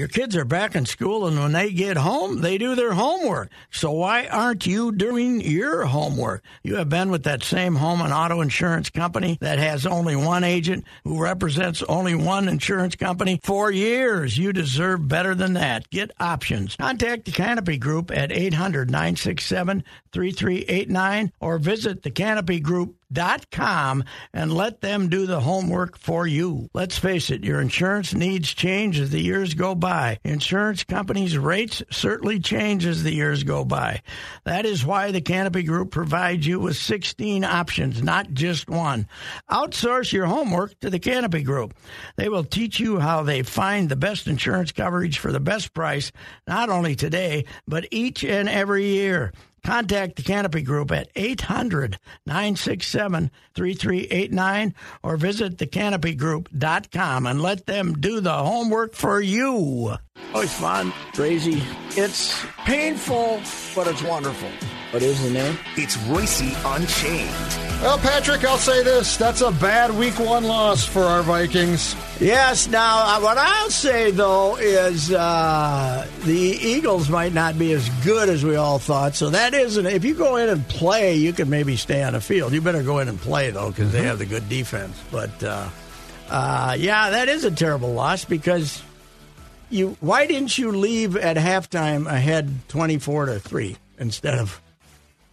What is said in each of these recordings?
Your kids are back in school, and when they get home, they do their homework. So why aren't you doing your homework? You have been with that same home and auto insurance company that has only one agent who represents only one insurance company for years. You deserve better than that. Get options. Contact the Canopy Group at 800 967 3389 or visit the Canopy Group com and let them do the homework for you. Let's face it, your insurance needs change as the years go by. Insurance companies' rates certainly change as the years go by. That is why the Canopy Group provides you with 16 options, not just one. Outsource your homework to the Canopy Group. They will teach you how they find the best insurance coverage for the best price, not only today, but each and every year. Contact the Canopy Group at 800 967 3389 or visit thecanopygroup.com and let them do the homework for you. Oh, Always fun, crazy. It's painful, but it's wonderful. What is the name? It's Reusse Unchained. Well, Patrick, I'll say this. That's a bad week one loss for our Vikings. Yes. Now, uh, what I'll say, though, is uh, the Eagles might not be as good as we all thought. So that isn't. If you go in and play, you can maybe stay on the field. You better go in and play, though, because they have the good defense. But, uh, uh, yeah, that is a terrible loss because you. Why didn't you leave at halftime ahead 24 to 3 instead of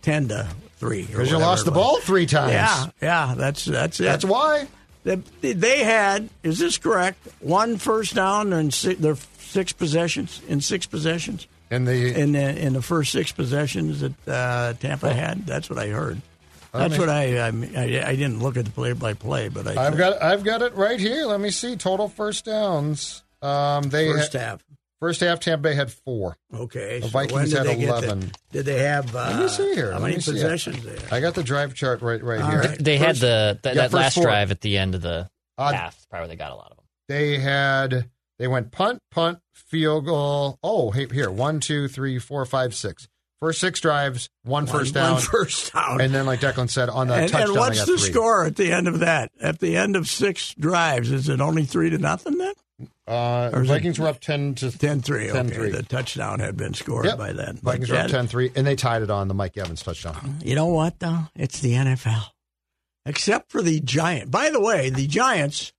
10 to 3? Because you lost the ball three times. Yeah, yeah, that's that's it. That's why. They, they had, is this correct? One first down and six, their six possessions in six possessions And the in the in the first six possessions that uh, Tampa had. That's what I heard. That's what I, I I I didn't look at the play by play, but I I've got I've got it right here. Let me see total first downs. Um, they first ha- half. First half Tampa Bay had four. Okay, The so when Vikings did had they get the- 11. did they have? Uh, Let me see here. How many possessions they had? I got the drive chart right right All here. right. They had First- the that, yeah, that last four. drive at the end of the Uh, half. Probably they got a lot of them. They had they went punt, punt, field goal. Oh, hey, here one, two, three, four, five, six. First six drives, one first down, one first down. and then like Declan said on the and, touchdown, and they the three. score at the end of that? At the end of six drives, is it only three to nothing then? Uh, is it- Vikings were up ten to 10-3. Okay, 10-3. the touchdown had been scored Yep. by then. Vikings were up that- 10-3, and they tied it on the Mike Evans touchdown. You know what though? It's the NFL. Except for the Giant. By the way, the Giants,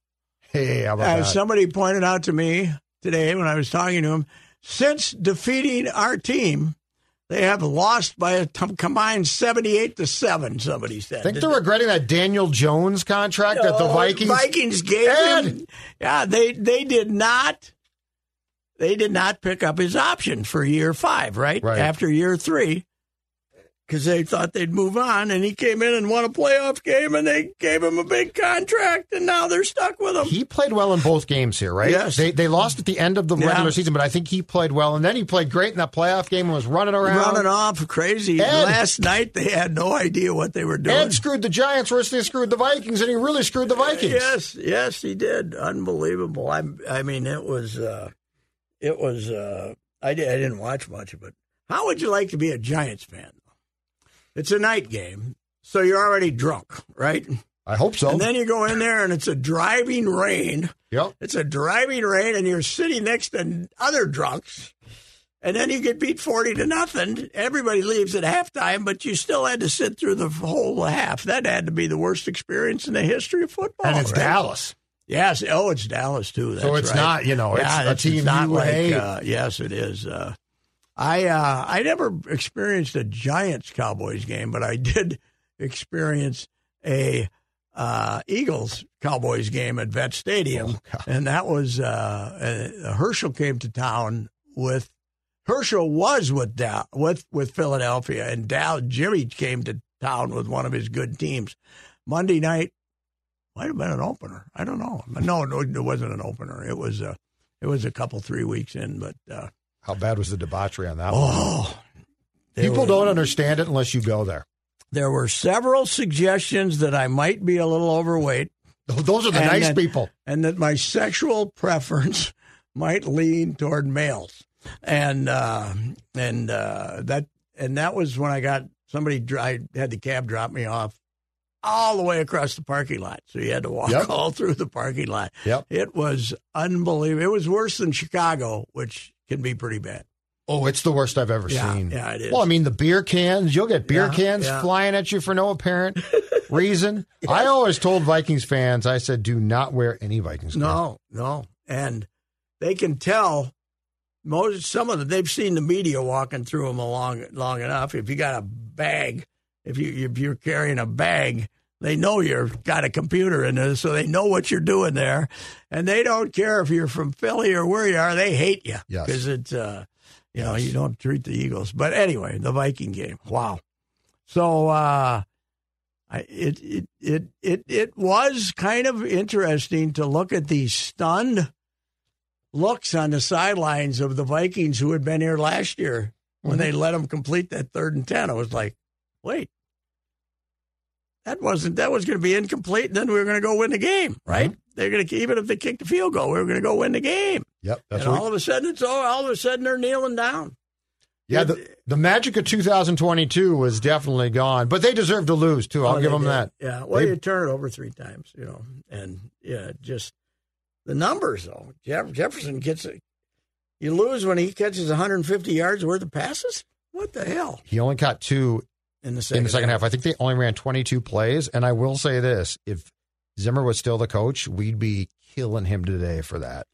Hey, how about as that? somebody pointed out to me today when I was talking to him, since defeating our team, they have lost by a combined seventy-eight to seven. Somebody said. I think they're regretting that Daniel Jones contract that the Vikings. Vikings gave Ed! him. Yeah, they they did not. They did not pick up his option for year five, right? Right. After year three, because they thought they'd move on, and he came in and won a playoff game, and they gave him a big contract, and now they're stuck with him. He played well in both games here, right? Yes. They they lost at the end of the Yeah. regular season, but I think he played well, and then he played great in that playoff game and was running around. Running off crazy. Ed. Last night they had no idea what they were doing. Ed screwed the Giants worse than he screwed the Vikings, and he really screwed the Vikings. Yes, yes, he did. Unbelievable. I, I mean, it was, uh, it was. Uh, I, di- I didn't watch much of it. How would you like to be a Giants fan? It's a night game, so you're already drunk, right? I hope so. And then you go in there, and it's a driving rain. yep. It's a driving rain, and you're sitting next to other drunks. And then you get beat 40 to nothing. Everybody leaves at halftime, but you still had to sit through the whole half. That had to be the worst experience in the history of football. and it's right? Dallas. Yes. Oh, it's Dallas too. That's So it's right. not, you know, it's yeah, a team not you like. Uh, yes, it is. Uh, I uh, I never experienced a Giants Cowboys game, but I did experience a uh, Eagles Cowboys game at Vet Stadium, Oh, and that was uh, uh, Herschel came to town with. Herschel was with Dow, with with Philadelphia, and Dow Jimmy came to town with one of his good teams. Monday night might have been an opener. I don't know. No, no, it wasn't an opener. It was a, it was a couple three weeks in. But uh, How bad was the debauchery on that one? oh, People were- don't understand it unless you go there. There were several suggestions that I might be a little overweight, Those are the nice then- people. and that my sexual preference might lean toward males, and uh, and uh, that and that was when I got somebody. I had the cab drop me off all the way across the parking lot. So you had to walk Yep. all through the parking lot. Yep. It was unbelievable. It was worse than Chicago, which can be pretty bad. Oh, it's the worst I've ever Yeah, seen. yeah, it is. Well, I mean, the beer cans, you'll get beer Yeah, cans yeah. flying at you for no apparent reason. I always told Vikings fans, I said, do not wear any Vikings gear. No, no. And they can tell most some of them they've seen the media walking through them long long enough. If you got a bag, if you if you're carrying a bag, they know you've got a computer in there, so they know what you're doing there, and they don't care if you're from Philly or where you are. They hate you Yes. because it's uh, you know you don't treat the Eagles. But anyway, the Viking game. Wow. So uh, I, it, it it it it was kind of interesting to look at these stunned looks on the sidelines of the Vikings who had been here last year when they let them complete that third and ten. I was like, wait, that wasn't that was going to be incomplete. And then we were going to go win the game, uh-huh. right? They're going to even if they kicked the field goal, we were going to go win the game. Yep. That's and all of a sudden, it's all all of a sudden they're kneeling down. yeah, the, the magic of 2022 was definitely gone, but they deserve to lose, too. I'll Oh, give them did. that. Yeah. Well, They- you turn it over three times, you know, and yeah, just the numbers though. Jeff, Jefferson gets it. You lose when he catches 150 yards worth of passes. What the hell? He only caught two In the second, in the second half. I think they only ran 22 plays. And I will say this if Zimmer was still the coach, we'd be killing him today for that.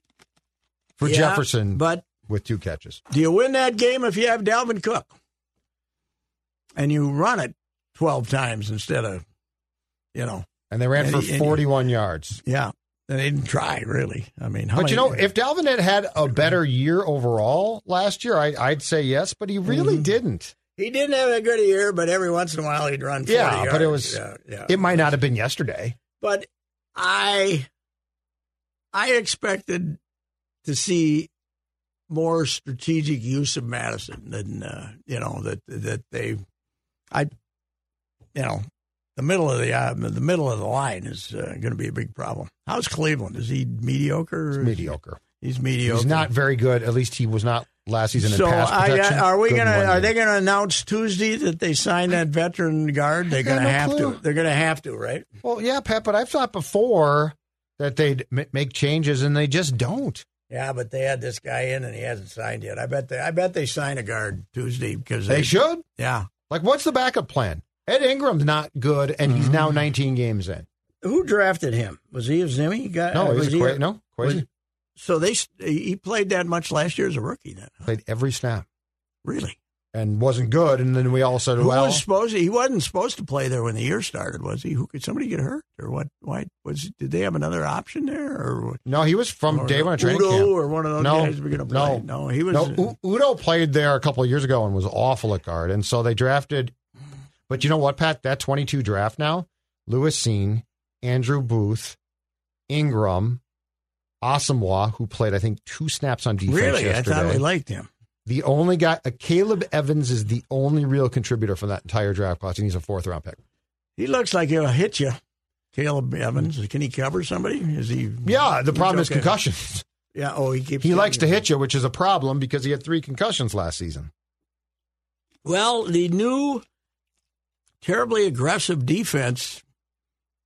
For Yeah, Jefferson But with two catches. do you win that game if you have Dalvin Cook and you run it 12 times instead of, you know, And they ran And for he- and- 41 yards. yeah. They didn't try really. I mean, how But you know, if Dalvin had had a better year overall last year, I, I'd say yes, but he really Mm-hmm. didn't. He didn't have a good year, but every once in a while he'd run 40 Yeah, but it was- yeah, yeah. It might not have been yesterday. but I I expected to see more strategic use of Mattison than uh, you know that that they I you know the middle of the uh, the middle of the line is uh, going to be a big problem. How's Cleveland? Is he mediocre? It's mediocre. He's mediocre. He's not very good. At least he was not last season in So pass I, protection. are we gonna? Are they gonna announce Tuesday that they signed that veteran guard? They're gonna no have clue. to. They're gonna have to, right? Well, yeah, Pat, but I've thought before that they'd m- make changes, and they just don't. Yeah, but they had this guy in and he hasn't signed yet. I bet they. I bet they sign a guard Tuesday because They should. Yeah. Like, what's the backup plan? Ed Ingram's not good, and he's Mm-hmm. now 19 games in. Who drafted him? Was he a Zimmy guy? No, was he's a he Qua- no, Kwesi was- So they he played that much last year as a rookie. Then huh? played every snap really? and wasn't good. And then we all said, Who well, was supposed? To, he wasn't supposed to play there when the year started, was he? Who could somebody get hurt or what? Why was? Did they have another option there or? no, he was from or day one of training Udoh camp. or one of those No, guys were going to play? no. no, he was. No, U- Udoh played there a couple of years ago and was awful at guard. And so they drafted. But you know what, Pat? That 22 draft now, Lewis Cine, Andrew Booth, Ingram, Asamoah, who played, I think, two snaps on defense really, I thought we liked him. the only guy, uh, Caleb Evans is the only real contributor from that entire draft class, and he's a fourth round pick. He looks like he'll hit you. Caleb Evans, can he cover somebody? Is he? Yeah, the problem is okay. concussions. Yeah. Oh, he keeps. He likes to hit you, which is a problem because he had three concussions last season. Well, the new terribly aggressive defense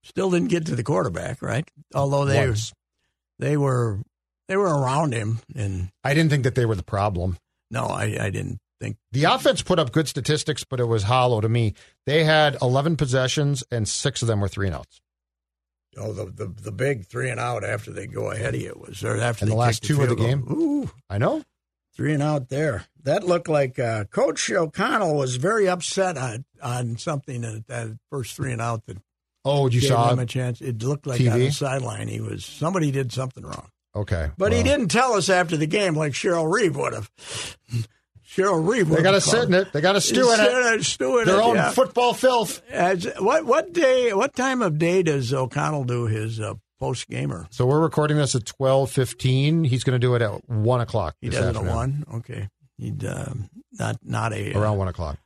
still didn't get to the quarterback, right? Although they Once. They were they were around him, and I didn't think that they were the problem. no, I, I didn't think. The offense put up good statistics, but it was hollow to me. They had 11 possessions, and six of them were three and outs. Oh, the the, the big three and out after they go ahead of you was there after In the last two of the goal. Ooh, I know. three and out there. That looked like uh, Coach O'Connell was very upset on on something at that first three and out that Oh, you gave saw him a chance. It looked like TV? on the sideline he was somebody did something wrong. Okay. But he didn't tell us after the game like Cheryl Reeve would have. Cheryl Reeve They got to sit in it. They got to stew in it. Stew in Their it, own yeah. football filth. As, what what day? What time of day does O'Connell do his uh, post gamer? So we're recording this at 12:15. He's going to do it at 1 o'clock. He does it at one. Okay, he'd uh, not not a. Around 1 o'clock.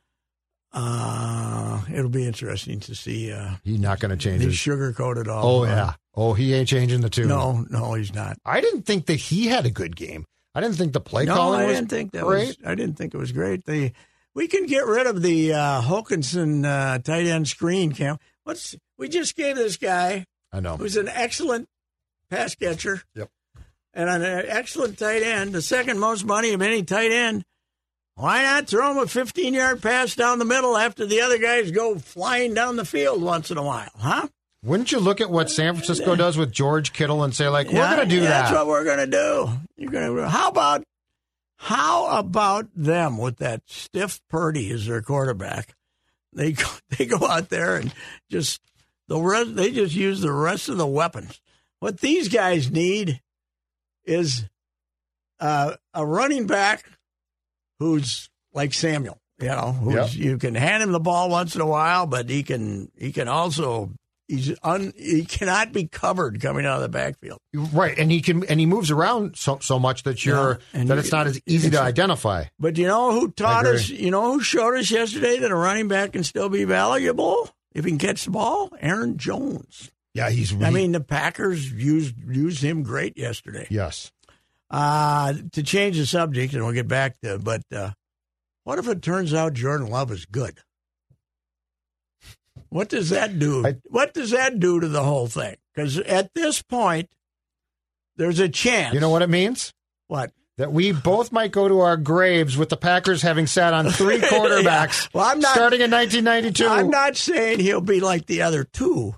Uh, it'll be interesting to see. Uh, He's not going to change he's it. sugar coated all. Oh, yeah. Oh, he ain't changing the tune. No, no, he's not. I didn't think that he had a good game. I didn't think the play no, calling I was didn't think that great. was. I didn't think it was great. The we can get rid of the uh, Hockenson uh, tight end screen. Camp. What's we just gave this guy I know. who's an excellent pass catcher. Yep. And an excellent tight end, the second most money of any tight end. Why not throw him a 15 yard pass down the middle after the other guys go flying down the field once in a while, huh? Wouldn't you look at what San Francisco does with George Kittle and say, like, we're going to do yeah, that? That's what we're going to do. You're going to. How about how about them with that stiff Purdy as their quarterback? They go, they go out there and just the rest. They just use the rest of the weapons. What these guys need is uh, a running back who's like Samuel. You know, who's you can hand him the ball once in a while, but he can he can also he's un, he cannot be covered coming out of the backfield. Right, and he can and he moves around so so much that you're Yeah, that you- it's not as easy to identify. But you know who taught us? You know who showed us yesterday that a running back can still be valuable if he can catch the ball? Aaron Jones. Yeah, he's. I mean, the Packers used used him great yesterday. yes. Uh, to change the subject, and we'll get back to. But uh, what if it turns out Jordan Love is good? What does that do? I- what does that do to the whole thing? Because at this point, there's a chance. You know what it means? What? That we both might go to our graves with the Packers having sat on three quarterbacks Well, I'm not- starting in 1992. I'm not saying he'll be like the other two,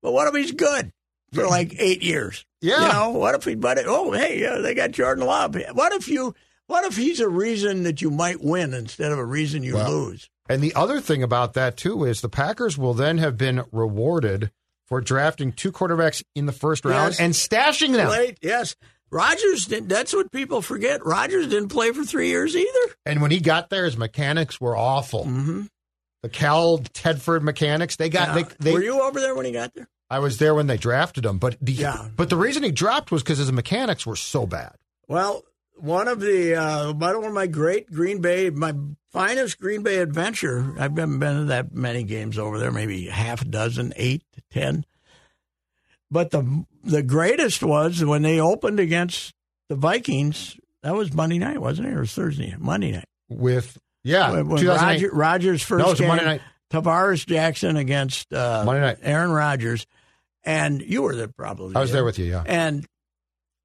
but what if he's good for like eight years? Yeah. You know, what if he, but oh, hey, yeah, they got Jordan Love. What if you, what if he's a reason that you might win instead of a reason you Well, lose? And the other thing about that too is the Packers will then have been rewarded for drafting two quarterbacks in the first round Yes. and stashing them. Late, yes. Rodgers didn't, that's what people forget. Rodgers didn't play for three years either. And when he got there, his mechanics were awful. Mm-hmm. The Cal Tedford mechanics, they got they, they Were you over there when he got there? I was there when they drafted him, but the Yeah. but the reason he dropped was because his mechanics were so bad. Well, one of the uh, one of my great Green Bay, my finest Green Bay adventure. I've been been to that many games over there, maybe half a dozen, eight, ten. But the the greatest was when they opened against the Vikings. That was Monday night, wasn't it, or Thursday? Monday night. With yeah, when when Roger, Rodgers first No, it was came, Monday night. Tarvaris Jackson against uh, Monday night. Aaron Rodgers, and you were there probably. I was there with you. Yeah, and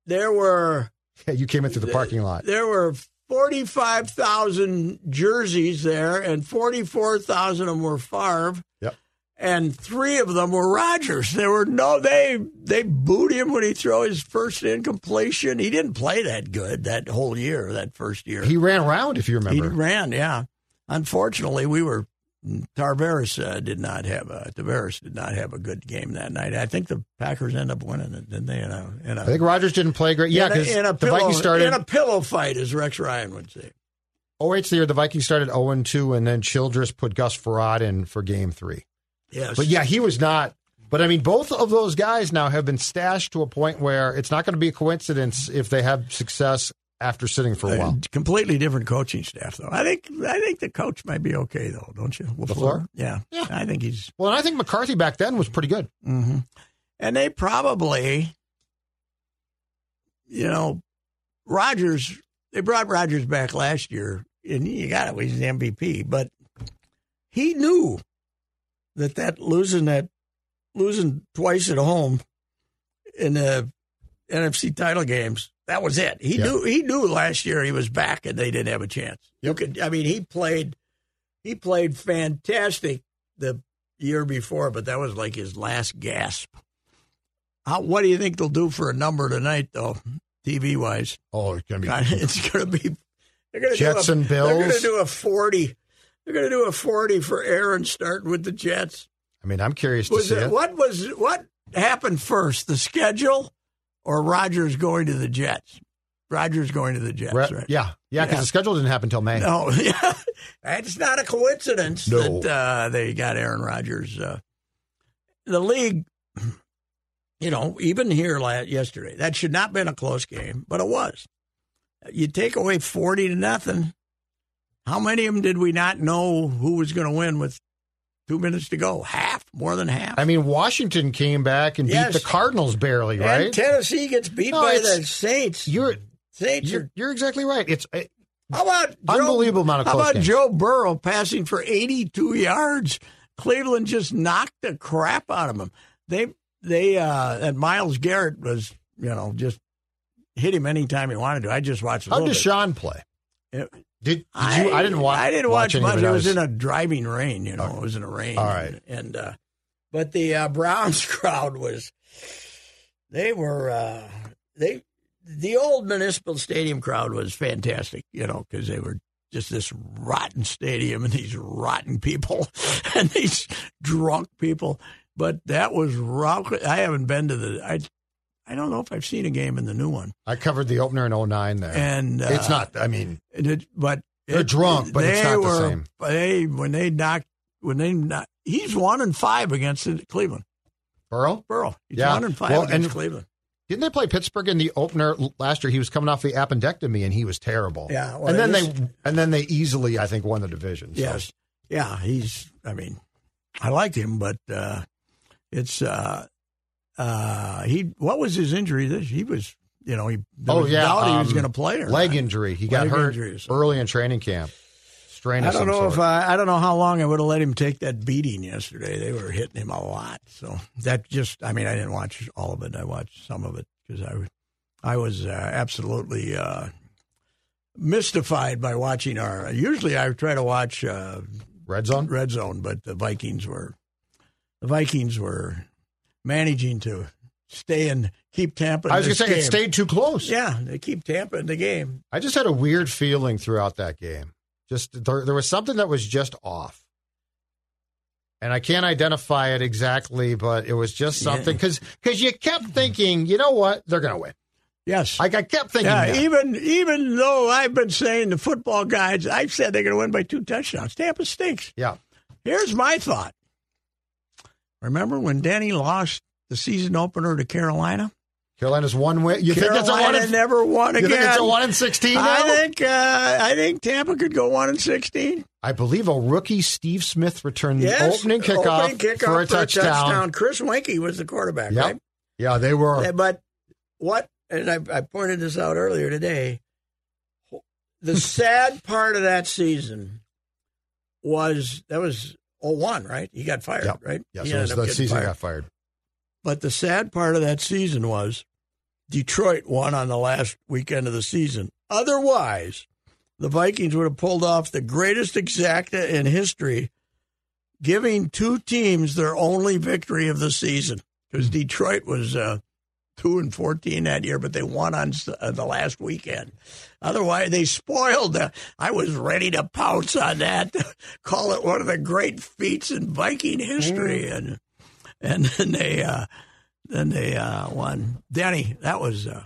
there were yeah you came in through the parking lot. there were 45,000 jerseys there, and 44,000 of them were Favre, Yep. and three of them were Rodgers. There were no they they booed him when he threw his first incompletion. He didn't play that good that whole year, that first year. He ran around, if you remember. He ran, yeah. Unfortunately, we were Tarvaris uh, did not have a Tarvaris did not have a good game that night. I think the Packers end up winning it, didn't they? In a, in a, I think Rodgers didn't play great. Yeah, because the pillow, Vikings started in a pillow fight, as Rex Ryan would say. 08's the year the Vikings started 0 2, and then Childress put Gus Frerotte in for game three. Yes, But yeah, he was not. But I mean, both of those guys now have been stashed to a point where it's not going to be a coincidence if they have success after sitting for a while. A completely different coaching staff, though. I think I think the coach might be okay, though, don't you? LaFleur? Yeah, Yeah. I think he's. Well, and I think McCarthy back then was pretty good. hmm And they probably, you know, Rodgers. They brought Rodgers back last year, and you got it. He's the MVP, but he knew that that losing that losing twice at home in the NFC title games. That was it. He Yeah. knew he knew last year he was back and they didn't have a chance. You could I mean he played he played fantastic the year before, but that was like his last gasp. How, what do you think they'll do for a number tonight though, TV wise? Oh, it's going to be. God, it's to be they're to Jets do a, and They're going to do a 40. They're going to do a 40 for Aaron starting with the Jets. I mean, I'm curious to Was see it, it. what was what happened first, the schedule or Rodgers going to the Jets? Rodgers going to the Jets, right? Yeah, yeah, because Yeah. the schedule didn't happen until May. No, yeah, it's not a coincidence No. that uh, they got Aaron Rodgers. Uh, the league, you know, even here la yesterday, that should not have been a close game, but it was. You take away forty to nothing. How many of them did we not know who was going to win with two minutes to go? Half, more than half. I mean, Washington came back and Yes. beat the Cardinals barely, and right? Tennessee gets beat No, by the Saints. You're Saints you're, are you're exactly right. It's uh, How about Joe, Unbelievable amount of How about games. Joe Burrow passing for 82 yards Cleveland just knocked the crap out of them. They they uh, and Myles Garrett was you know just hit him anytime he wanted to. I just watched. How bit. Sean play? It- Did, did you? I didn't watch. I didn't watch, any much. It I was in a driving rain. You know, it was in a rain. All right. and, uh, but the uh, Browns crowd was. They were uh, they the old municipal stadium crowd was fantastic. You know, because they were just this rotten stadium and these rotten people and these drunk people. But that was rock. I haven't been to the. I I don't know if I've seen a game in the new one. I covered the opener in 09 there. And uh, it's not. I mean, it, but They're drunk, but it's not the same. They when they knocked when they knocked, he's one and five against Cleveland. Burrow. Burrow, he's Yeah. one and five Well, against and- Cleveland. Didn't they play Pittsburgh in the opener last year? He was coming off the appendectomy and he was terrible. Yeah, well, and then they and then they easily, I think, won the division. So. Yes, yeah, he's. I mean, I liked him, but uh, it's uh, uh, he. What was his injury? This he was. You know, he. Oh was yeah, doubt he was um, going to play or leg not. injury. He got hurt injury, so- early in training camp. Strain I don't know sort. if I, I don't know how long I would have let him take that beating yesterday. They were hitting him a lot, so that just I mean I didn't watch all of it. I watched some of it because I I was uh, absolutely uh, mystified by watching our. Usually I try to watch uh, Red zone. Red Zone, but the Vikings were the Vikings were managing to stay and keep Tampa. in I was going to say it stayed too close. Yeah, they keep Tampa in the game. I just had a weird feeling throughout that game. Just there, there was something that was just off, and I can't identify it exactly, but it was just Yeah. something because because you kept thinking, you know what, they're going to win. Yes, Like I kept thinking, Yeah, that. even even though I've been saying the football guys, I've said they're going to win by two touchdowns. Tampa stinks. yeah, Here's my thought. Remember when Danny lost the season opener to Carolina? Carolina's one win. You think it's a one? Carolina In, never won you again. think it's a one in sixteen? Now? I think uh, I think Tampa could go one and sixteen. I believe a rookie Steve Smith returned the opening kickoff, opening kickoff for a touchdown. Chris Weinke was the quarterback, Yep. right? Yeah, they were. But what, and I, I pointed this out earlier today, the sad part of that season was that was 01, right? He got fired, Yep. right? Yeah, He so it was ended up the season fired. got fired. But the sad part of that season was Detroit won on the last weekend of the season. Otherwise, the Vikings would have pulled off the greatest exacta in history, giving two teams their only victory of the season. Because Detroit was uh, two and fourteen that year, but they won on uh, the last weekend. Otherwise, they spoiled. The, I was ready to pounce on that, call it one of the great feats in Viking history, and and then they uh, then they uh, won. Danny, that was uh,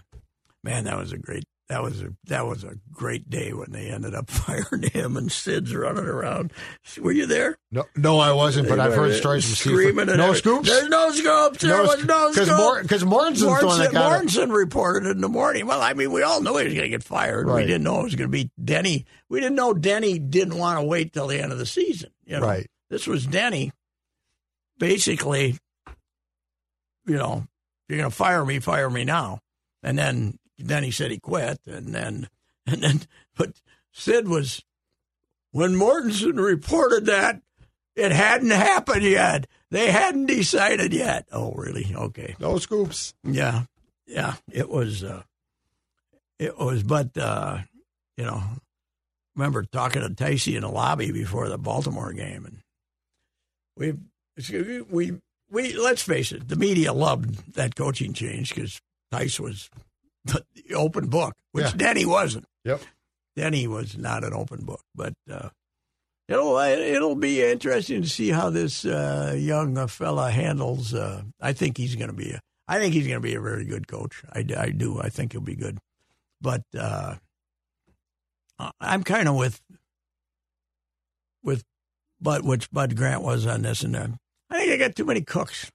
man, that was a great that was a that was a great day when they ended up firing him and Sid's running around. Were you there? No, no, I wasn't, but I've heard stories from screaming. and No scoops. There's no scoops. There was no scoops. because Morton's the one that Mortensen, got it. Mortensen reported it in the morning. Well, I mean, we all knew he was going to get fired. We didn't know it was going to be Denny. We didn't know Denny didn't want to wait till the end of the season. You know? Right. This was Denny basically, you know, you're going to fire me, fire me now. And then then he said he quit. And then, and then, but Sid was, when Mortensen reported that, it hadn't happened yet. They hadn't decided yet. Oh, really? Okay. No scoops. Yeah, yeah, it was. Uh, it was, but uh, you know, remember talking to Ticey in the lobby before the Baltimore game, and we we we let's face it, the media loved that coaching change because Tice was open book, which Yeah. Denny wasn't. Yep. Denny was not an open book, but uh, it'll it'll be interesting to see how this uh, young fella handles. Uh, I think he's going to be a. I think he's going to be a very good coach. I, I do. I think he'll be good, but uh, I'm kind of with with Bud, which Bud Grant was on this, and uh, I think they got too many cooks.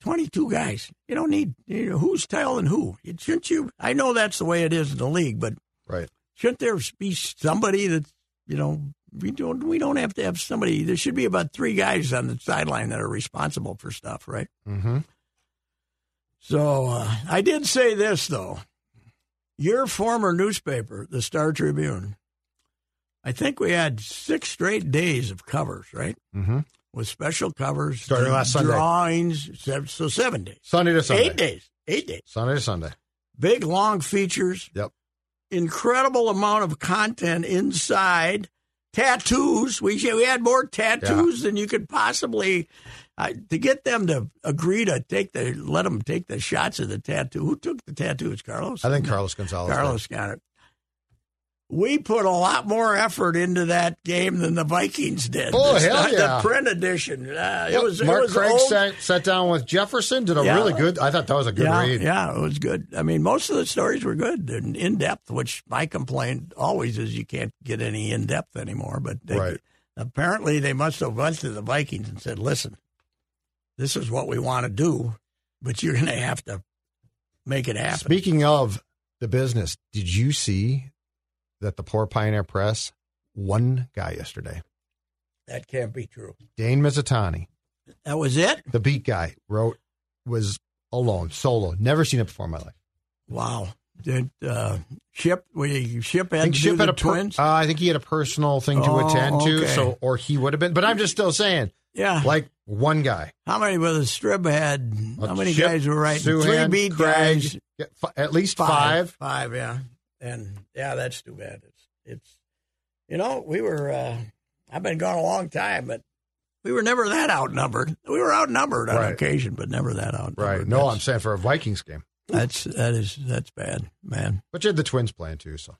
Twenty-two guys. You don't need you know, who's telling who. It, shouldn't you? I know that's the way it is in the league, but Right. shouldn't there be somebody that you know we don't we don't have to have somebody there should be about three guys on the sideline that are responsible for stuff right Mm-hmm. so uh, i did say this though your former newspaper the star tribune i think we had six straight days of covers right Mm-hmm. With special covers, Starting last Sunday. drawings. So seven days, Sunday to Sunday. eight days, eight days. Sunday to Sunday. Big long features. Yep. Incredible amount of content inside. Tattoos. We we had more tattoos than you could possibly. Uh, to get them to agree to take the let them take the shots of the tattoo. Who took the tattoos? Carlos. I think Carlos Gonzalez. did. Carlos got it. We put a lot more effort into that game than the Vikings did. Oh, This- hell the, yeah. print edition. Uh, Yep. It was Mark it was Craig old. sat, sat down with Jefferson, did a Yeah. really good. I thought that was a good yeah, read. yeah, it was good. I mean, most of the stories were good and in depth, which my complaint always is you can't get any in depth anymore. But they, Right. apparently, they must have went to the Vikings and said, "Listen, this is what we want to do, but you're going to have to make it happen." Speaking of the business, did you see that the poor Pioneer Press one guy yesterday, that can't be true. Dane Mizutani, That was it. the beat guy, wrote was alone, solo. Never seen it before in my life. Wow. Did uh, Ship? We Ship had Ship had a per- twins. uh, I think he had a personal thing to Oh, attend to, okay. so or he would have been. But I'm just still saying, yeah. like one guy. how many with the strip had? How many guys were writing? Three beat Craig, guys. at least Five. five. Five, yeah. And yeah, that's too bad. It's it's you know, we were uh I've been gone a long time, but we were never that outnumbered. We were outnumbered on Right. occasion, but never that outnumbered. Right. No, I'm that's, saying for a Vikings game. that's that is that's bad, man. But you had the Twins playing too, so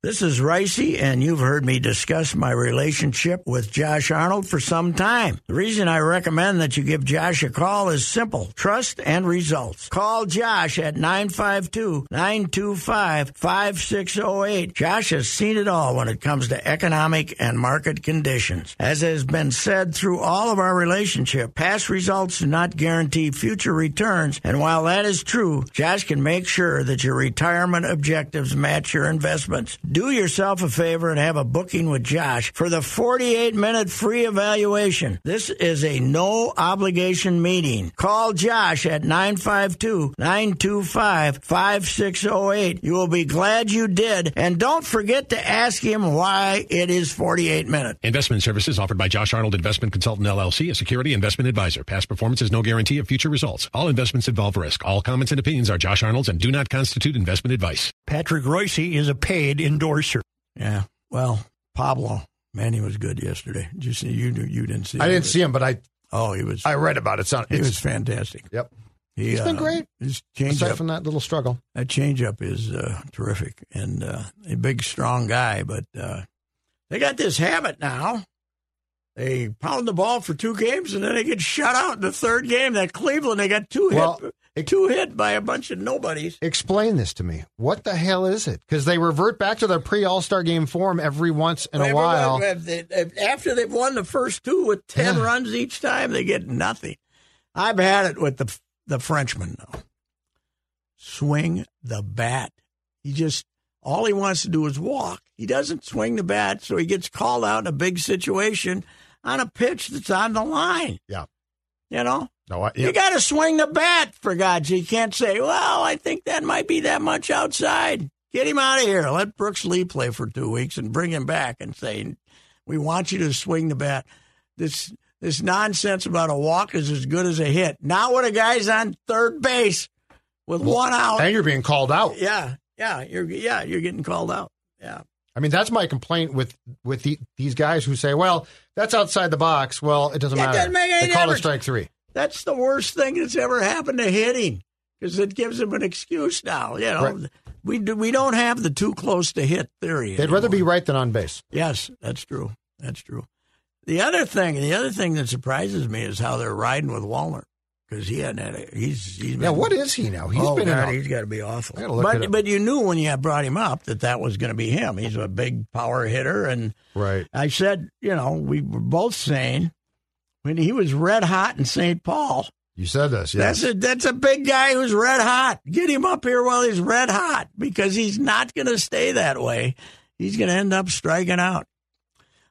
This is Reusse, and you've heard me discuss my relationship with Josh Arnold for some time. The reason I recommend that you give Josh a call is simple trust and results. Call Josh at 952 925 5608. Josh has seen it all when it comes to economic and market conditions. As has been said through all of our relationship, past results do not guarantee future returns, and while that is true, Josh can make sure that your retirement objectives match your investments. Do yourself a favor and have a booking with Josh for the 48 minute free evaluation. This is a no obligation meeting. Call Josh at 952 925 5608. You will be glad you did. And don't forget to ask him why it is 48 minutes. Investment services offered by Josh Arnold Investment Consultant LLC, a security investment advisor. Past performance is no guarantee of future results. All investments involve risk. All comments and opinions are Josh Arnold's and do not constitute investment advice. Patrick Reusse is a paid endorser. Yeah. Well, Pablo, man, he was good yesterday. Did you see? You you didn't see? I it, didn't see him, but I Oh, he was. I read about it. It's he was fantastic. yep. He, He's been uh, great. His change Aside up, from that little struggle, that changeup is uh, terrific, and uh, a big, strong guy. But uh, they got this habit now. They pound the ball for two games, and then they get shut out in the third game. That Cleveland, they got two Well, hit, two hit by a bunch of nobodies. explain this to me. What the hell is it? Because they revert back to their pre All Star game form every once in a while. if they- if- After they've won the first two with ten Yeah. runs each time, they get nothing. I've had it with the the Frenchman though. Swing the bat. He just all he wants to do is walk. He doesn't swing the bat, so he gets called out in a big situation on a pitch that's on the line. Yeah. You know, No, I, you got to swing the bat for God's sake. You can't say, "Well, I think that might be that much outside." Get him out of here. Let Brooks Lee play for two weeks and bring him back and say, "We want you to swing the bat." This this nonsense about a walk is as good as a hit. Not when a guy's on third base with one out. and you're being called out. Yeah, yeah, you're yeah you're getting called out. Yeah, I mean, that's my complaint with with the, these guys who say, "Well, that's outside the box." Well, it doesn't It matter. doesn't they call it strike three. That's the worst thing that's ever happened to hitting because it gives him an excuse now. You know, Right. we do, we don't have the too close to hit theory. They'd rather be right than on base. Yes, that's true. That's true. The other thing, the other thing that surprises me is how they're riding with Wallner because he hadn't had a, he's he's been, Yeah, what is he now? He's oh been God, he's got to be awful. I gotta look it But but you knew when you brought him up that that was going to be him. He's a big power hitter, and right. I said, you know, we were both saying when he was red hot in St. Paul. You said this. Yes. That's a that's a big guy who's red hot. Get him up here while he's red hot because he's not going to stay that way. He's going to end up striking out.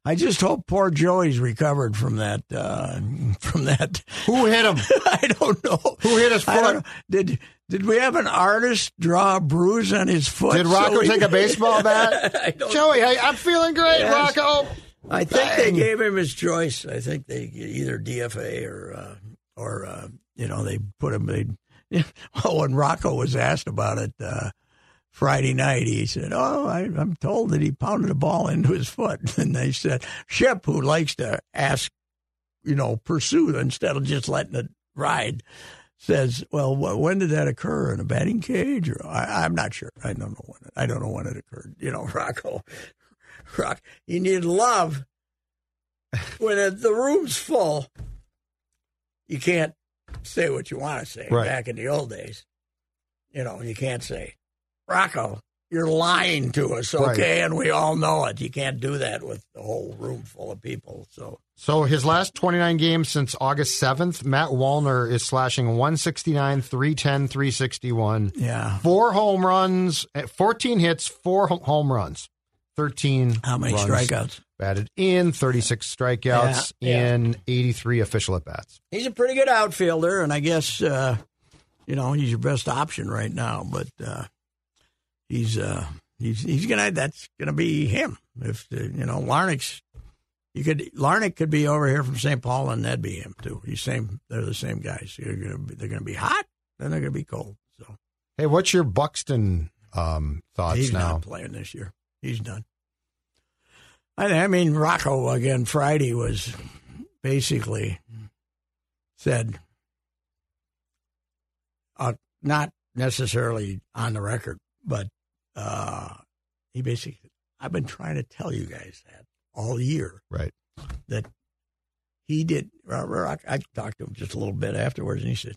I just hope poor Joey's recovered from that. Uh, from that, Who hit him? I don't know. Who hit his foot? Did did we have an artist draw a bruise on his foot? Did so Rocco we- take a baseball bat? Joey, hey, I'm feeling great, Yes. Rocco. I think they gave him his choice. I think they either DFA or uh, or uh, you know they put him. They well, when Rocco was asked about it uh, Friday night, he said, "Oh, I, I'm told that he pounded a ball into his foot." And they said, Shep, who likes to ask, you know, pursue instead of just letting it ride." Says, well, wh- when did that occur in a batting cage? Or I, I'm not sure. I don't know when. It, I don't know when it occurred. You know, Rocco, Rock, you need love. When it, the room's full, you can't say what you want to say. Right. Back in the old days, you know, you can't say, Rocco, you're lying to us, okay? And we all know it. You can't do that with the whole room full of people. So So his last 29 games since August 7th, Matt Wallner is slashing 169, 310, 361. yeah, Four home runs, eh, 14 hits, four home runs, 13 how many strikeouts? batted in, 36 strikeouts Yeah, yeah. in 83 official at bats. He's a pretty good outfielder, and I guess uh, you know he's your best option right now. But uh, he's uh, he's he's gonna that's gonna be him. If uh, you know Larnach's, you could Larnick could be over here from St. Paul, and that'd be him too. He's same. They're the same guys. They're gonna be, they're gonna be hot, then they're gonna be cold. So Hey, what's your Buxton um, thoughts he's now? not playing this year. He's done. I, I mean, Rocco again Friday was basically said, uh, not necessarily on the record, but uh, he basically, I've been trying to tell you guys that all year Right. that he did. I, I talked to him just a little bit afterwards, and he said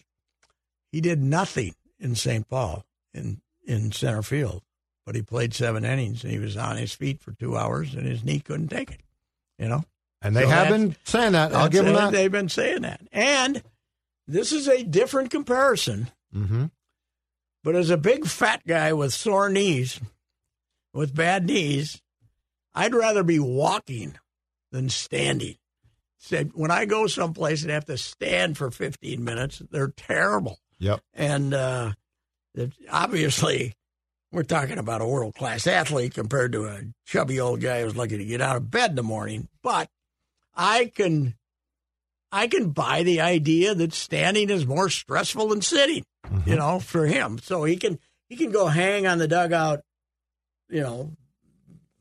he did nothing in St. Paul in in center field, but he played seven innings and he was on his feet for two hours, and his knee couldn't take it. You know, And they So have been saying that. I'll give them that. They've been saying that, and this is a different comparison. hmm But as a big fat guy with sore knees, with bad knees, I'd rather be walking than standing. Said when I go someplace and have to stand for 15 minutes, they're terrible. Yep. And uh, obviously, we're talking about a world class athlete compared to a chubby old guy who's lucky to get out of bed in the morning. But I can, I can buy the idea that standing is more stressful than sitting. Mm-hmm. You know, for him, so he can he can go hang on the dugout, you know,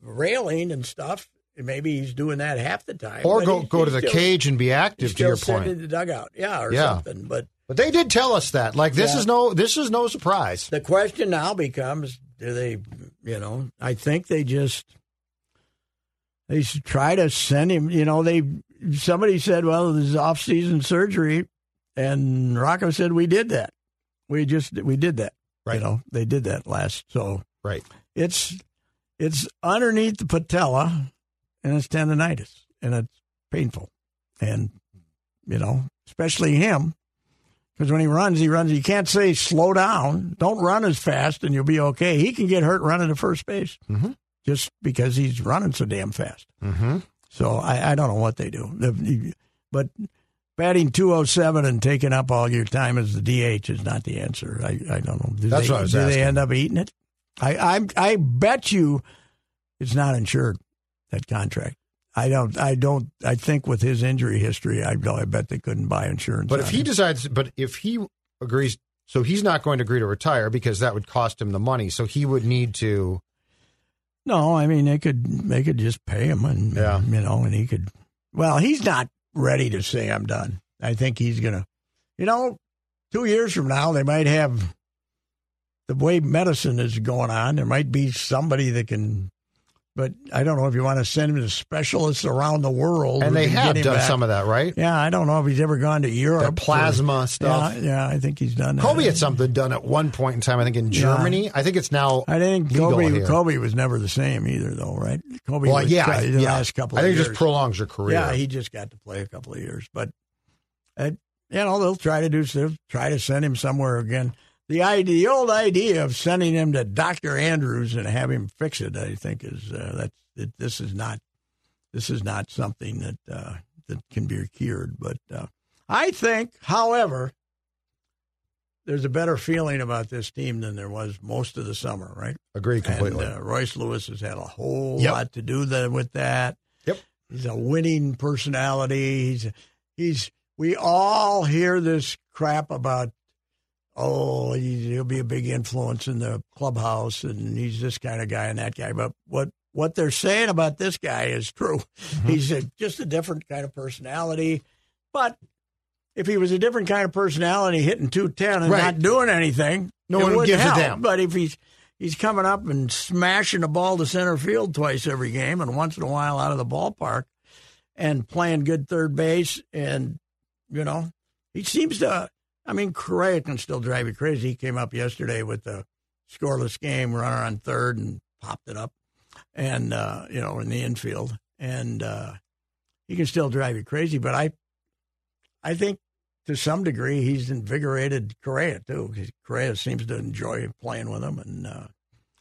railing and stuff. Maybe he's doing that half the time, Or go go to the still- cage and be active. To your point. in the dugout, yeah, or Yeah. something. But But they did tell us that. Like this Yeah. is no this is no surprise. the question now becomes: Do they, you know? I think they just they should try to send him. You know, they somebody said, "Well, this is off-season surgery," and Rocco said, "We did that. We just we did that. Right. You know, they did that last. So Right. it's it's underneath the patella, and it's tendonitis, and it's painful, and you know, especially him. Because when he runs, he runs. You can't say slow down. Don't run as fast, and you'll be okay. He can get hurt running to first base Mhm. just because he's running so damn fast. Mm-hmm. So I, I don't know what they do. But batting 207 and taking up all your time as the DH is not the answer. I, I don't know. Do That's they, what I was Do asking. they end up eating it? I, I I bet you it's not insured that contract. I don't. I don't. I think with his injury history, I I bet they couldn't buy insurance. But if he him. decides, but if he agrees, so he's not going to agree to retire because that would cost him the money. So he would need to. No, I mean they could they could just pay him and Yeah. you know, and he could well, he's not ready to say I'm done. I think he's gonna you know, two years from now they might have the way medicine is going on, there might be somebody that can but I don't know if you want to send him to specialists around the world. And they have done back. some of that, right? Yeah, I don't know if he's ever gone to Europe. The plasma or- stuff. Yeah, yeah, I think he's done that. Kobe had something done at one point in time. I think in Yeah. Germany. I think it's now. I think Kobe here. Kobe was never the same either, though, right? Kobe Well, was yeah, cut the yeah. last couple. I think it just prolongs your career. Yeah, he just got to play a couple of years, but uh, you know they'll try to do. They'll try to send him somewhere again. The idea, the old idea of sending him to Doctor Andrews and have him fix it, I think is uh, that's that this is not this is not something that uh, that can be cured. But uh, I think, however, there's a better feeling about this team than there was most of the summer, right? Agree completely. And uh, Royce Lewis has had a whole Yep. lot to do that with that. Yep. He's a winning personality. He's he's. We all hear this crap about. Oh, he- he'll be a big influence in the clubhouse, and he's this kind of guy and that guy. But what what they're saying about this guy is true. Mm-hmm. He's a, just a different kind of personality. But if he was a different kind of personality, hitting two ten and Right. not doing anything, No one wouldn't gives a damn. But if he's he's coming up and smashing the ball to center field twice every game, and once in a while out of the ballpark, and playing good third base, and you know, he seems to. I mean, Correa can still drive you crazy. He came up yesterday with the scoreless game, runner on third, and popped it up, and uh, you know, in the infield, and uh, he can still drive you crazy. But I, I think to some degree he's invigorated Correa too. Correa seems to enjoy playing with him, and uh,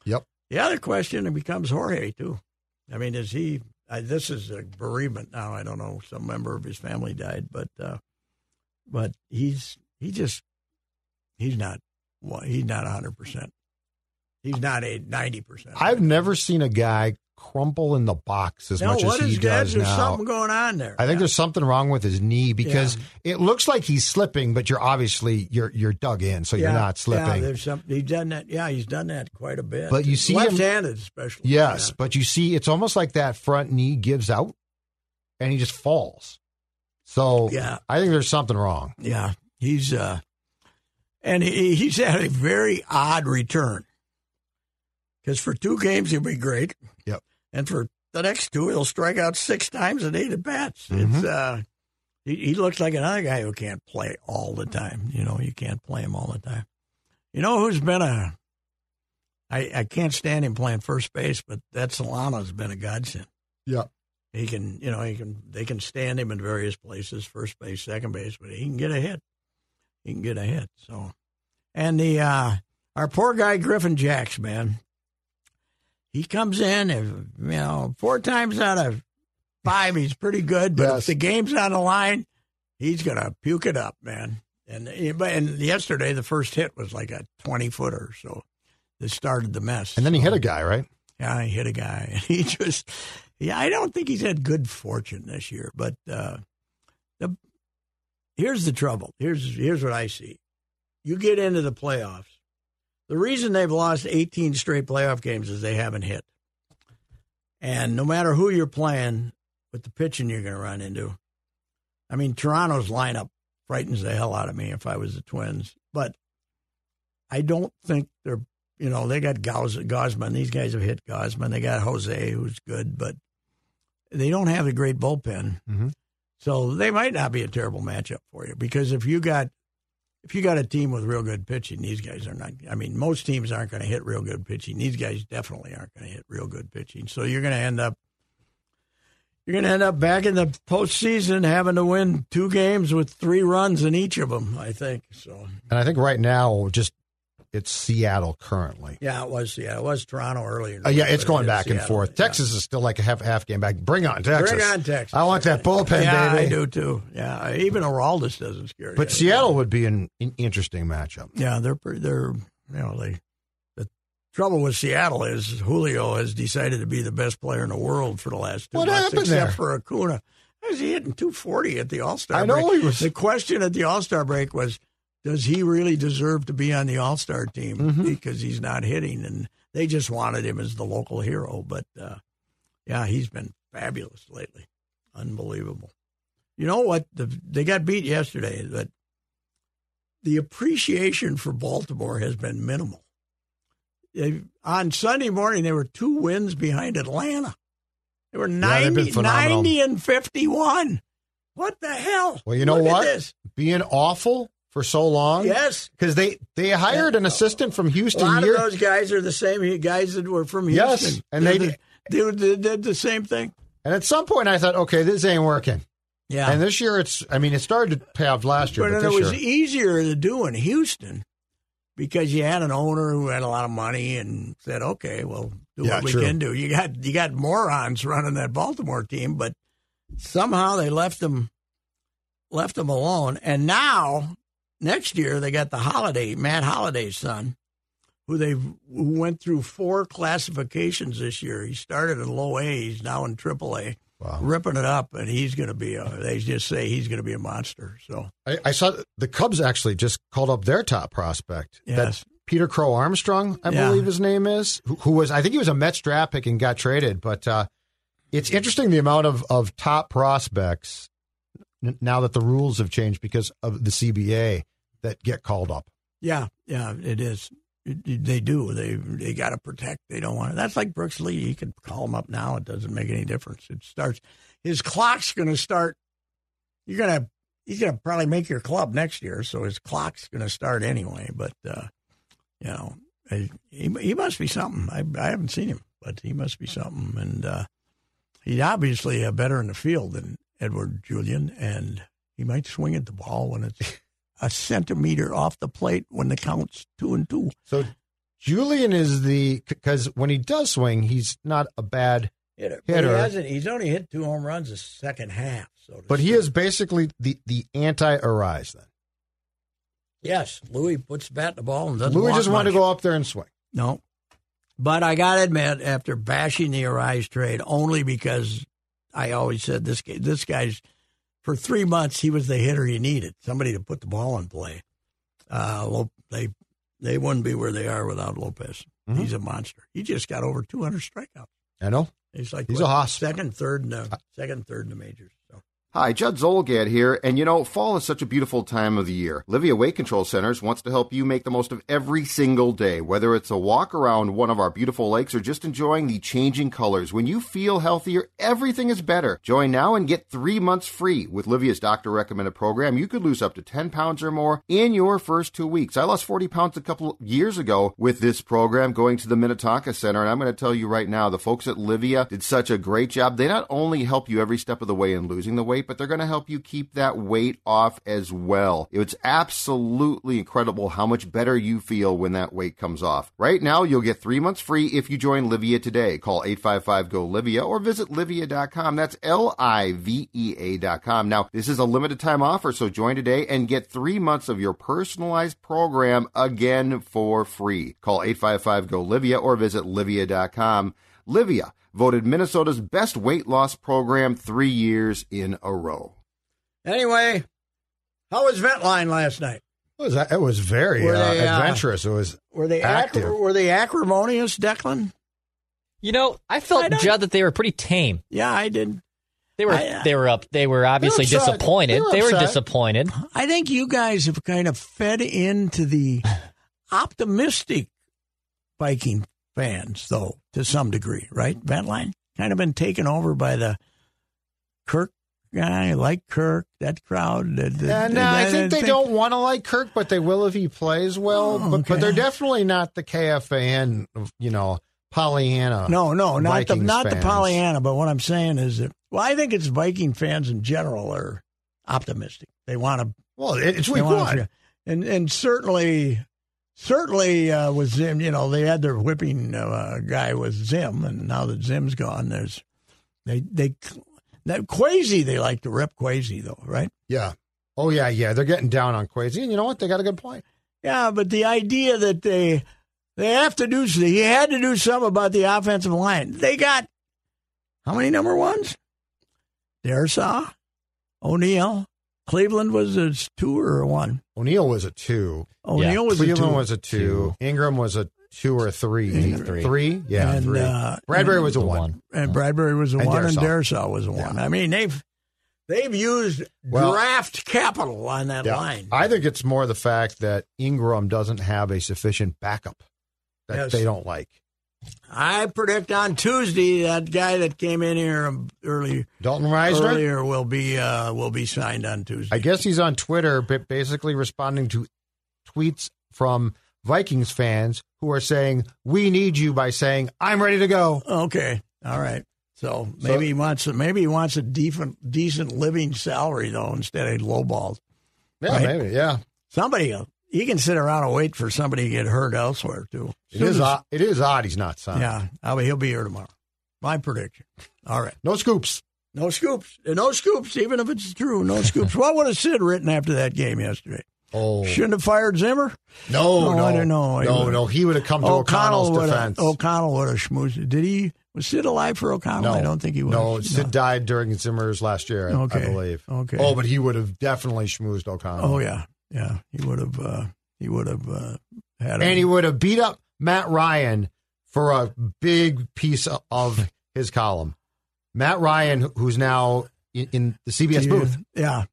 Yep. the other question becomes Jorge too. I mean, is he? I, this is a bereavement now. I don't know. Some member of his family died, but uh, but he's he just he's not well, he's not hundred percent. He's not a ninety percent. I've never seen a guy crumple in the box as no. much as he does There's now. something going on there. I think Yeah. there's something wrong with his knee because it looks like he's slipping, but you're obviously you're you're dug in, so you're Yeah, not Yeah, slipping. there's some. He's done that. Yeah, he's done that quite a bit. But you see him- left-handed, especially. yes, Yeah. but you see, it's almost like that front knee gives out, and he just falls. So Yeah. I think there's something wrong. Yeah, he's uh, and he, he's had a very odd return because for two games he'll be great. Yep. and for the next two he'll strike out six times and eight at bats. Mm-hmm. It's uh, he, he looks like another guy who can't play all the time. You know, you can't play him all the time. You know who's been a I, I can't stand him playing first base, but that Solano's been a godsend. Yeah. He can, you know, he can. They can stand him in various places, first base, second base, but he can get a hit. He can get a hit. So, and the uh our poor guy Griffin Jax, man, he comes in, and, you know, four times out of five, he's pretty good. But Yes. if the game's on the line, he's gonna puke it up, man. And and yesterday the first hit was like a twenty footer, so this started the mess. And then he So- hit a guy, right? yeah, he hit a guy. And he just, yeah, I don't think he's had good fortune this year. But uh, the here's the trouble. Here's here's what I see. You get into the playoffs. The reason they've lost 18 straight playoff games is they haven't hit. And no matter who you're playing, with the pitching you're going to run into. I mean, Toronto's lineup frightens the hell out of me if I was the Twins, but I don't think they're you know, they got Gauss, Gausman. These guys have hit Gausman. They got Jose, who's good, but they don't have a great bullpen. Mhm. So they might not be a terrible matchup for you because if you got if you got a team with real good pitching, these guys are not. I mean, most teams aren't going to hit real good pitching. These guys definitely aren't going to hit real good pitching. So you're going to end up you're going to end up back in the postseason having to win two games with three runs in each of them. I think so. And I think right now, just it's Seattle currently. Yeah, it was. Yeah, it was Toronto earlier. Uh, yeah, it's going back and Seattle. forth. Yeah. Texas is still like a half half game back. Bring on Texas. Bring on Texas. I want that bullpen, yeah, baby. I do too. Yeah, even Aroldis doesn't scare you. But Seattle would be an, an interesting matchup. Yeah, they're pretty, they're you know they. The trouble with Seattle is Julio has decided to be the best player in the world for the last two What months, happened except there? for Acuna. Is he hitting 240 at the All Star? I know break? he was- The question at the All Star break was, does he really deserve to be on the All Star team Mm-hmm. because he's not hitting? And they just wanted him as the local hero. But uh, yeah, he's been fabulous lately, unbelievable. You know what? The, they got beat yesterday, but the appreciation for Baltimore has been minimal. They, on Sunday morning, they were two wins behind Atlanta. They were Yeah, been 90, phenomenal. 90 and 51. What the hell? Well, you know Look what? Being awful for so long. Yes. Because they, they hired an assistant from Houston. A lot year- of those guys are the same guys that were from Houston. Yes, and They're they the- they, they did the same thing. and at some point, I thought, okay, this ain't working. Yeah. And this year, it's. I mean, it started to pay off last year, But but, it was year, easier to do in Houston because you had an owner who had a lot of money and said, "Okay, well, do Yeah, what we true. can do." You got you got morons running that Baltimore team, but somehow they left them left them alone. And now next year they got the Holliday Matt Holliday's son, who they who went through four classifications this year. He started in low A, he's now in triple A. Wow. ripping it up, and he's going to be. A, they just say he's going to be a monster. So I, I saw the Cubs actually just called up their top prospect. Yes. Peter Crow Armstrong, I Yeah. believe his name is, who, who was I think he was a Mets draft pick and got traded. But uh, it's interesting the amount of, of top prospects now that the rules have changed because of the CBA that get called up. yeah, yeah, it is. They do. They they got to protect. They don't want. to. That's like Brooks Lee. You can call him up now. It doesn't make any difference. It starts. His clock's going to start. You're gonna. He's going to probably make your club next year, so his clock's going to start anyway. But uh, you know, he he must be something. I I haven't seen him, but he must be something. And uh, he's obviously uh, better in the field than Edouard Julien, and he might swing at the ball when it's a centimeter off the plate when the count's two and two. So Julien is the because when he does swing, he's not a bad, Hitter. Hitter. He hasn't. He's only hit two home runs the second half. So, to but he is basically the the anti Arraez. Then Yes, Luis puts the bat in the ball and doesn't. Luis just wanted to go up there and swing. No, but I got to admit, after bashing the Arraez trade, only because I always said this guy, this guy's for three months he was the hitter you needed, somebody to put the ball in play. Uh, they they wouldn't be where they are without Lopez. Mhm. He's a monster. He just got over 200 strikeouts. I know. He's like He's what, a hoss. second, third in the second, third in the majors. Hi, Judd Zulgad here, and you know, fall is such a beautiful time of the year. Livea Weight Control Centers wants to help you make the most of every single day, whether it's a walk around one of our beautiful lakes or just enjoying the changing colors. When you feel healthier, everything is better. Join now and get three months free. With Livea's doctor recommended program, you could lose up to 10 pounds or more in your first two weeks. I lost 40 pounds a couple years ago with this program going to the Minnetonka Center, and I'm going to tell you right now, the folks at Livea did such a great job. They not only help you every step of the way in losing the weight, but they're going to help you keep that weight off as well. It's absolutely incredible how much better you feel when that weight comes off. Right now, you'll get three months free if you join Livea today. Call 855-GO-LIVEA or visit livea.com. That's L-I-V-E-A dot com. Now, this is a limited time offer, so join today and get three months of your personalized program again for free. Call 855-GO-LIVEA or visit livea.com. Livea, voted Minnesota's best weight loss program three years in a row. Anyway, how was Ventline last night? It was it was very Were uh, they, uh, adventurous. It was Were they Active. acri- were they acrimonious, Declan? You know, I felt I Judd that they were pretty tame. Yeah, I did. They were I, uh, they were up. They were obviously upset. disappointed. They were They were disappointed. I think you guys have kind of fed into the optimistic Viking fans, though, to some degree, right? Ventline kind of been taken over by the Kirk guy, like Kirk, that crowd. that- that- And uh, I that- think they that- don't want to like Kirk, but they will if he plays well. Oh, but, but they're definitely not the KFAN, you know, Pollyanna. No, no, not the not the. Pollyanna. But what I'm saying is that well, I think it's Viking fans in general are optimistic. They want to Well, it's week one. and and certainly, certainly uh, with Zim, you know, they had their whipping uh, guy with Zim, and now that Zim's gone, there's they they that Kwesi they like to rip Kwesi though, right? Yeah. Oh yeah, yeah. They're getting down on Kwesi, and you know what? They got a good point. Yeah, but the idea that they they have to do he had to do something about the offensive line. They got how many number ones? Darrisaw, O'Neill, Cleveland was a two or a one. O'Neill was a two. O'Neill was Cleveland a two. was a two. Ingram was a two or a three. Ingram. Three. Yeah, And, three. uh, Bradbury was a one. one. and Bradbury was a And one, and Darrisaw. Darrisaw was a one. Yeah. I mean, they've they've used Well- draft capital on that Yeah. line. I think it's more the fact that Ingram doesn't have a sufficient backup that Yes. they don't like. I predict on Tuesday that guy that came in here early Dalton Risner. earlier will be uh, will be signed on Tuesday. I guess he's on Twitter, but basically responding to tweets from Vikings fans who are saying, "We need you" by saying, "I'm ready to go." okay, all right. So maybe he wants a, maybe he wants a decent decent living salary though instead of lowballs. Yeah, Right. maybe. Yeah, Somebody he can sit around and wait for somebody to get hurt elsewhere too. it is. Odd, it is odd he's not signed. Yeah, I'll be, he'll be here tomorrow. My prediction. All right. No scoops. No scoops. No scoops, even if it's true. No scoops. what would have Sid written after that game yesterday? Oh Shouldn't have fired Zimmer? no, No, no, I don't know. no, no. He would have come to O'Connell's would defense. O'Connell would have schmoozed. Did he? Was Sid alive for O'Connell? I don't think he was. No, Sid died during Zimmer's last year, I- I believe. Okay. Oh, but he would have definitely schmoozed O'Connell. Oh yeah, yeah. He would have. Uh, he would have uh, had. and A, he would have beat up Matt Ryan for a big piece of his column. Matt Ryan, who's now in, in the CBS booth, Yeah.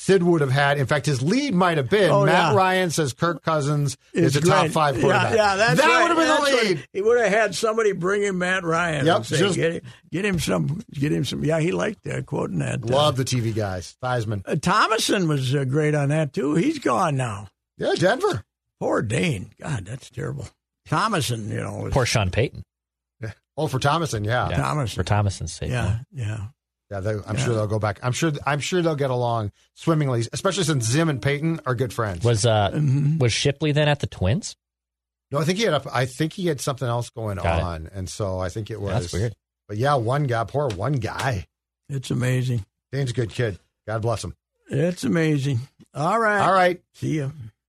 Sid would have had. In fact, his lead might have been Oh, Matt yeah. Ryan says Kirk Cousins It's is a top five Yeah, quarterback. Yeah, that's that right. would have been That's the what- lead. he would have had somebody bring him Matt Ryan. Yep, and say, just- get, get him some. Get him some. Yeah, he liked uh, quoting that. uh, Love the TV guys. Theismann. Uh, Thomason was uh, great on that too. He's gone now. Yeah, Denver. Poor Dane. God, that's terrible. Thomason, you know, was, Poor Sean Payton. Oh, for Thomason, yeah. Yeah, Thomason. For Thomason's sake. yeah, yeah. Yeah, they, I'm Yeah. sure they'll go back. I'm sure. I'm sure they'll get along swimmingly, especially since Zim and Payton are good friends. Was uh Mhm. was Shipley then at the Twins? no, I think he had. A, I think he had something else going Got it. on, and so I think it was. That's weird. But yeah, one guy, poor one guy. It's amazing. Dane's a good kid. God bless him. It's amazing. All right. All right. See ya.